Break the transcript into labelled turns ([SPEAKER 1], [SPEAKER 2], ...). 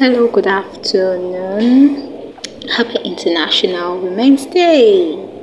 [SPEAKER 1] Hello, good afternoon. Happy International Women's Day.